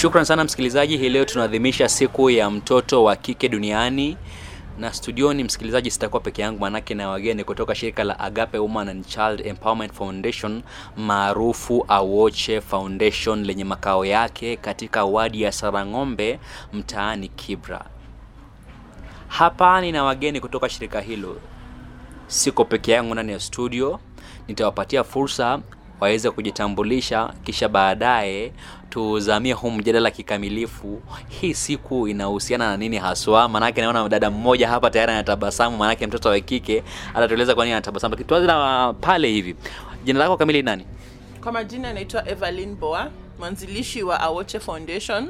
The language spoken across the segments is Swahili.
Shukran sana msikilizaji, hii leo tunaadhimisha siku ya mtoto wa kike duniani na studioni msikilizaji, sitakuwa peke yangu, manake na wageni kutoka shirika la Agape Women and Child Empowerment Foundation maarufu Awoche Foundation lenye makao yake katika wadi ya Sarang'ombe mtaani Kibra. Hapa nina wageni kutoka shirika hilo, siko peke yangu ndani ya studio. Nitawapatia fursa waweze kujitambulisha, kisha baadaye tuzamie huu mjadala kikamilifu. Hii siku inahusiana na nini haswa? Maanake naona dada mmoja hapa tayari anatabasamu, maanake mtoto wa kike atatueleza kwa nini anatabasamu. Lakini tuanze na pale hivi, jina lako kamili nani? Kwa majina anaitwa Evelyn Boa, mwanzilishi wa Awoche Foundation,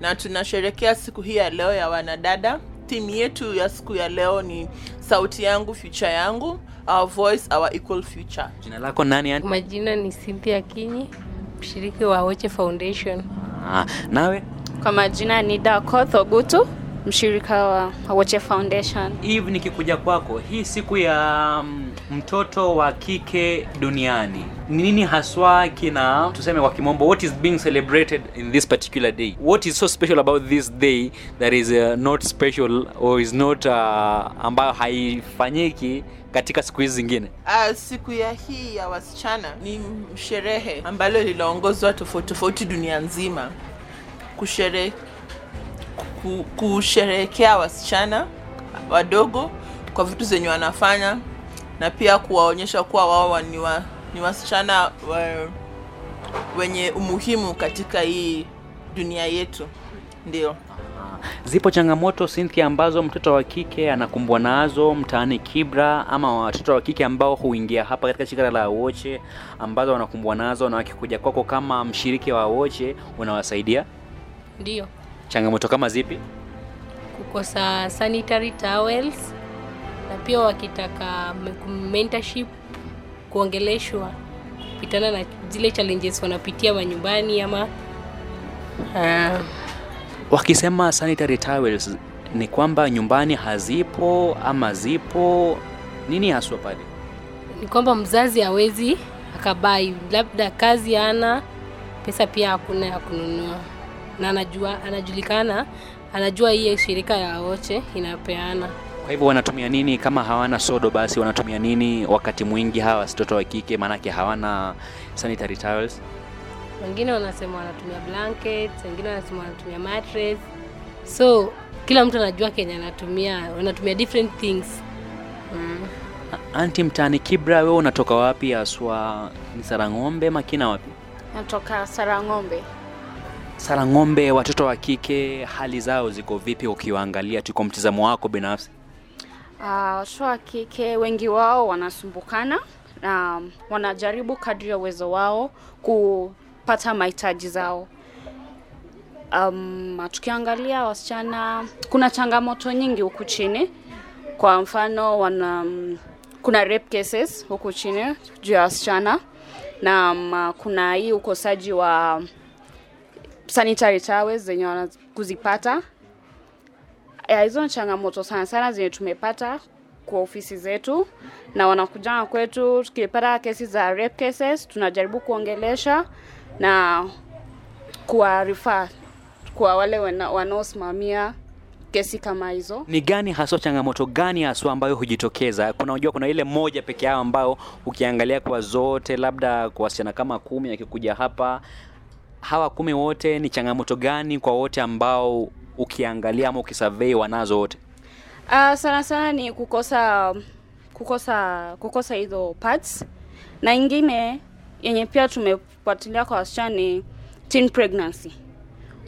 na tunasherekea siku hii ya leo ya wanadada. Timu yetu ya siku ya leo ni sauti yangu, future yangu, our voice, our equal future. Jina lako nani? Majina ni Cynthia Kinyi, mshiriki wa Woche Foundation. Ah, nawe Kwa majina ni Dakoth Ogutu, mshirika wa Awoche Foundation. Eve, nikikuja kwako, hii siku ya mm, mtoto wa kike duniani ni nini haswa kina tuseme kwa kimombo, what is being celebrated in this particular day? What is so special about this day that is uh, not special or is not uh, ambayo haifanyiki katika siku hizi zingine? Uh, siku ya hii ya wasichana ni sherehe ambalo linaongozwa tofauti tofauti dunia nzima kushere ku- kusherehekea wasichana wadogo kwa vitu zenye wanafanya na pia kuwaonyesha kuwa wao ni, wa, ni wasichana wa, wenye umuhimu katika hii dunia yetu ndio Zipo changamoto Cynthia, ambazo mtoto wa kike anakumbwa nazo mtaani Kibra, ama watoto wa kike ambao huingia hapa katika shirika la Awoche ambazo wanakumbwa nazo, na wakikuja kwako kama mshiriki wa Awoche unawasaidia? Ndio Changamoto kama zipi? kukosa sanitary towels na pia wakitaka mentorship, kuongeleshwa kupitana na zile challenges wanapitia manyumbani ama uh, Wakisema sanitary towels ni kwamba nyumbani hazipo ama zipo, nini haswa pale? ni kwamba mzazi hawezi akabai, labda kazi hana pesa, pia hakuna ya kununua, na anajua anajulikana, anajua hiyo shirika ya Woche inapeana Kwa hivyo wanatumia nini kama hawana sodo? Basi wanatumia nini wakati mwingi hawa watoto wa kike, maanake hawana sanitary towels? wengine wanasema wanatumia blankets, wengine wanasema wanatumia mattress. So kila mtu anajua kenye anatumia, wanatumia different things mm. Anti mtaani Kibra, wewe unatoka wapi haswa? Ni Sarang'ombe makina wapi? Natoka Sarang'ombe. Sarang'ombe, watoto wa kike hali zao ziko vipi ukiwaangalia tu kwa mtizamo wako binafsi? Uh, wa kike wengi wao wanasumbukana na wanajaribu kadri ya uwezo wao kupata mahitaji zao. Um, tukiangalia wasichana, kuna changamoto nyingi huku chini. Kwa mfano wana, kuna rape cases huku chini juu ya wasichana na um, kuna hii ukosaji wa sanitary towels zenye kuzipata hizo ni changamoto sana sana zenye tumepata kwa ofisi zetu, na wanakujana kwetu tukipata kesi za rape cases, tunajaribu kuongelesha na kuwarifa kwa wale wanaosimamia kesi kama hizo. Ni gani haswa, changamoto gani haswa ambayo hujitokeza? Kuna unajua, kuna ile moja peke yao ambao ukiangalia kwa zote, labda kwa wasichana kama kumi akikuja hapa, hawa kumi wote, ni changamoto gani kwa wote ambao ukiangalia ama ukisurvey wanazo wote? Uh, sana sana ni kukosa kukosa kukosa hizo parts, na ingine yenye pia tumefuatilia kwa wasichana ni teen pregnancy.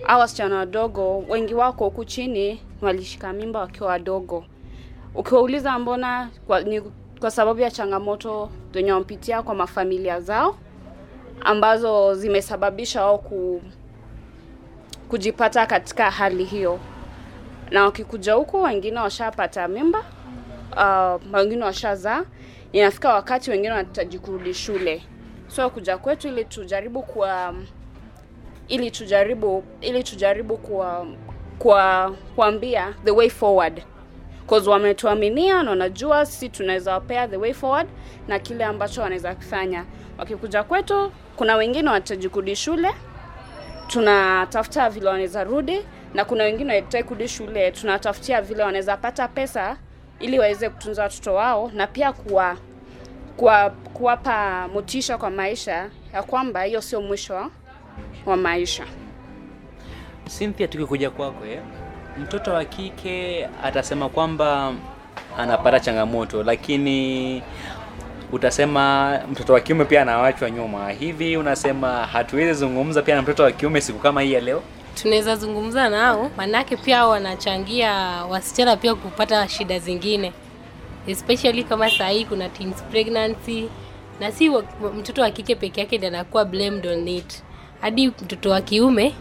Hao wasichana wadogo wengi wako huku chini walishika mimba wakiwa wadogo. Ukiwauliza mbona, kwa, ni kwa sababu ya changamoto zenye wampitia kwa mafamilia zao ambazo zimesababisha wao kujipata katika hali hiyo. Na wakikuja huku wengine washapata mimba uh, wengine washazaa, inafika wakati wengine wanahitaji kurudi shule, so kuja kwetu ili tujaribu kuwa ili tujaribu ili tujaribu kuwa kwa kuambia the way forward. Cause wametuaminia na wanajua sisi tunaweza wapea the way forward na kile ambacho wanaweza kufanya. Wakikuja kwetu, kuna wengine wanahitaji kurudi shule tunatafuta vile wanaweza rudi na kuna wengine wanataka kurudi shule. Tunatafutia vile wanaweza pata pesa ili waweze kutunza watoto wao na pia kuwa kuwa kuwapa motisha kwa maisha ya kwamba hiyo sio mwisho wa maisha. Cynthia, tukikuja kwako eh, mtoto wa kike atasema kwamba anapata changamoto, lakini utasema mtoto wa kiume pia anawachwa nyuma. Hivi unasema hatuwezi zungumza pia na mtoto wa kiume siku kama hii ya leo? tunaweza zungumza nao, manake pia wanachangia wasichana pia kupata shida zingine, especially kama saa hii kuna teens pregnancy, na si mtoto wa kike peke yake ndiye anakuwa blamed on it, hadi mtoto wa kiume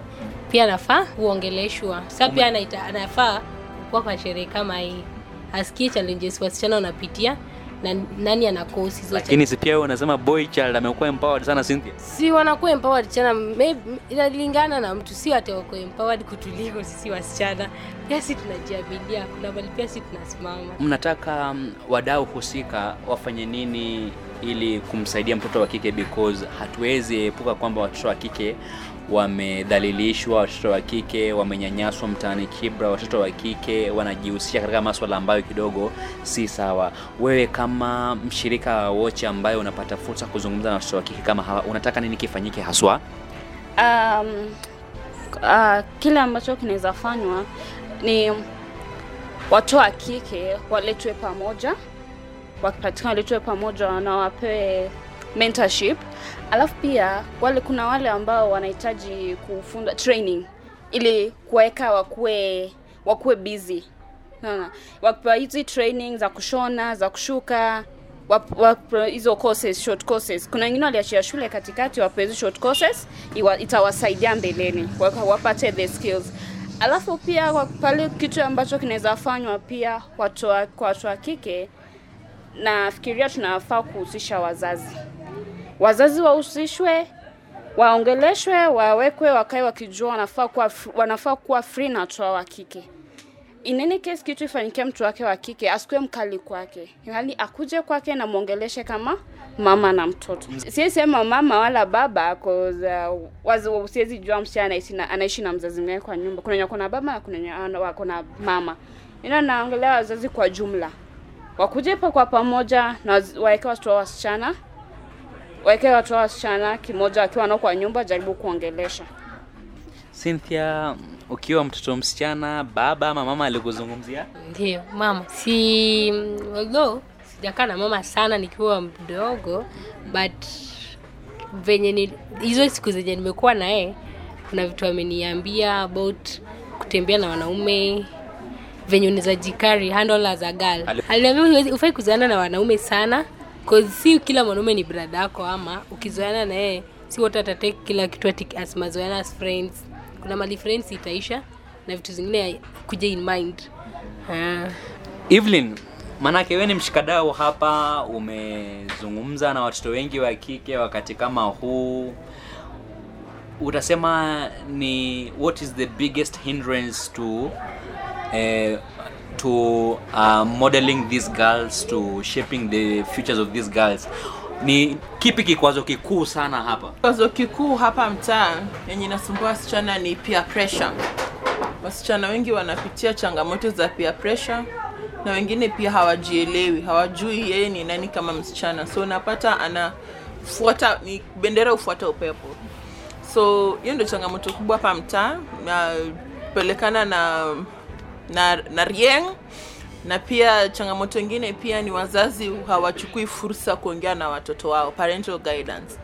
pia anafaa kuongeleshwa. Sasa pia anafaa kuwa kwa sherehe kama hii, asikie challenges wasichana wanapitia na nani ana cause hizo Lakini si pia unasema boy child amekuwa empowered sana Cynthia. si wanakuwa empowered maybe- inalingana na mtu, si wate wako empowered kutuliko sisi wasichana, pia si tunajiaminia, kuna mali pia si tunasimama. Mnataka mm, wadau husika wafanye nini ili kumsaidia mtoto wa kike because hatuwezi epuka kwamba watoto wa kike wamedhalilishwa, watoto wa kike wamenyanyaswa mtaani Kibra, watoto wa kike wanajihusisha katika maswala ambayo kidogo si sawa. Wewe kama mshirika wa Woche ambaye unapata fursa kuzungumza na watoto wa kike kama hawa, unataka nini kifanyike haswa? um, uh, kile ambacho kinaweza fanywa ni watoto wa kike waletwe pamoja wakipatikana waletwe pamoja na wapewe mentorship. Alafu pia wale kuna wale ambao wanahitaji kufunda training ili kuweka wakuwe wakuwe busy. Naona wakipewa hizi training za kushona za kushuka hizo courses short courses. Kuna wengine waliachia shule katikati wapewe short courses itawasaidia mbeleni wapate the skills. Alafu pia pale kitu ambacho kinaweza fanywa pia kwa watu wa kike nafikiria tunafaa kuhusisha wazazi. Wazazi wahusishwe waongeleshwe wawekwe wakae wakijua wanafaa kuwa, wanafaa kuwa free na watoto wa kike. In any case kitu ifanyikie mtu wake wa kike asikuwe mkali kwake. Yaani akuje kwake na mwongeleshe kama mama na mtoto. Siwezi sema mama wala baba uh, siwezi jua msichana anaishi na, mzazi mwingine kwa nyumba. Kuna wenye wako na baba na kuna wenye wako na mama. Ina naongelea wazazi kwa jumla wakuje kwa pamoja na waeke watoto wa wasichana. Waeke watoto wa wasichana kimoja wakiwa nao kwa nyumba jaribu kuongelesha. Cynthia, ukiwa mtoto msichana, baba ama mama alikuzungumzia? Ndio mama, si although sijakaa na mama sana nikiwa mdogo, but venye ni hizo siku zenye nimekuwa naye kuna vitu ameniambia about kutembea na wanaume venye unaweza jikari handle as a girl. Aliniambia huwezi- hufai na wanaume sana cause si kila mwanaume ni brada yako, ama ukizoana na yeye si wote atatake kila kitu ati as mazoeana as friends. Kuna mali friends itaisha na vitu zingine kuja in mind. Ah. Evelyn, maanake wewe ni mshikadau hapa, umezungumza na watoto wengi wa kike wakati kama huu, utasema ni what is the biggest hindrance to eh, to uh, modeling these girls to shaping the futures of these girls? Ni kipi kikwazo kikuu sana hapa? Kikwazo kikuu hapa mtaa yenye inasumbua wasichana ni peer pressure. Wasichana wengi wanapitia changamoto za peer pressure na wengine pia hawajielewi, hawajui yeye ni nani kama msichana, so unapata anafuata ni bendera hufuata upepo. So hiyo ndio changamoto kubwa hapa mtaa, napelekana na na, na Rieng na pia changamoto ingine pia ni wazazi hawachukui fursa kuongea na watoto wao, parental guidance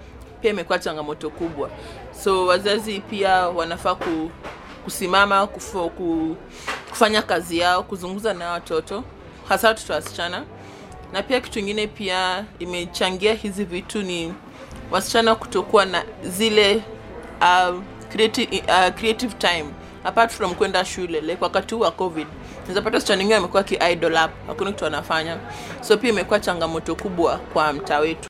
pia imekuwa changamoto kubwa. So wazazi pia wanafaa ku, kusimama kufo, ku, kufanya kazi yao, kuzungumza na watoto, hasa watoto wasichana. Na pia kitu ingine pia imechangia hizi vitu ni wasichana kutokuwa na zile uh, creative, uh, creative time apart from kwenda shule like wakati huu wa covid nizapata pata wasichana wengi wamekuwa ki up hakuna kitu wanafanya. So pia imekuwa changamoto kubwa kwa mtaa wetu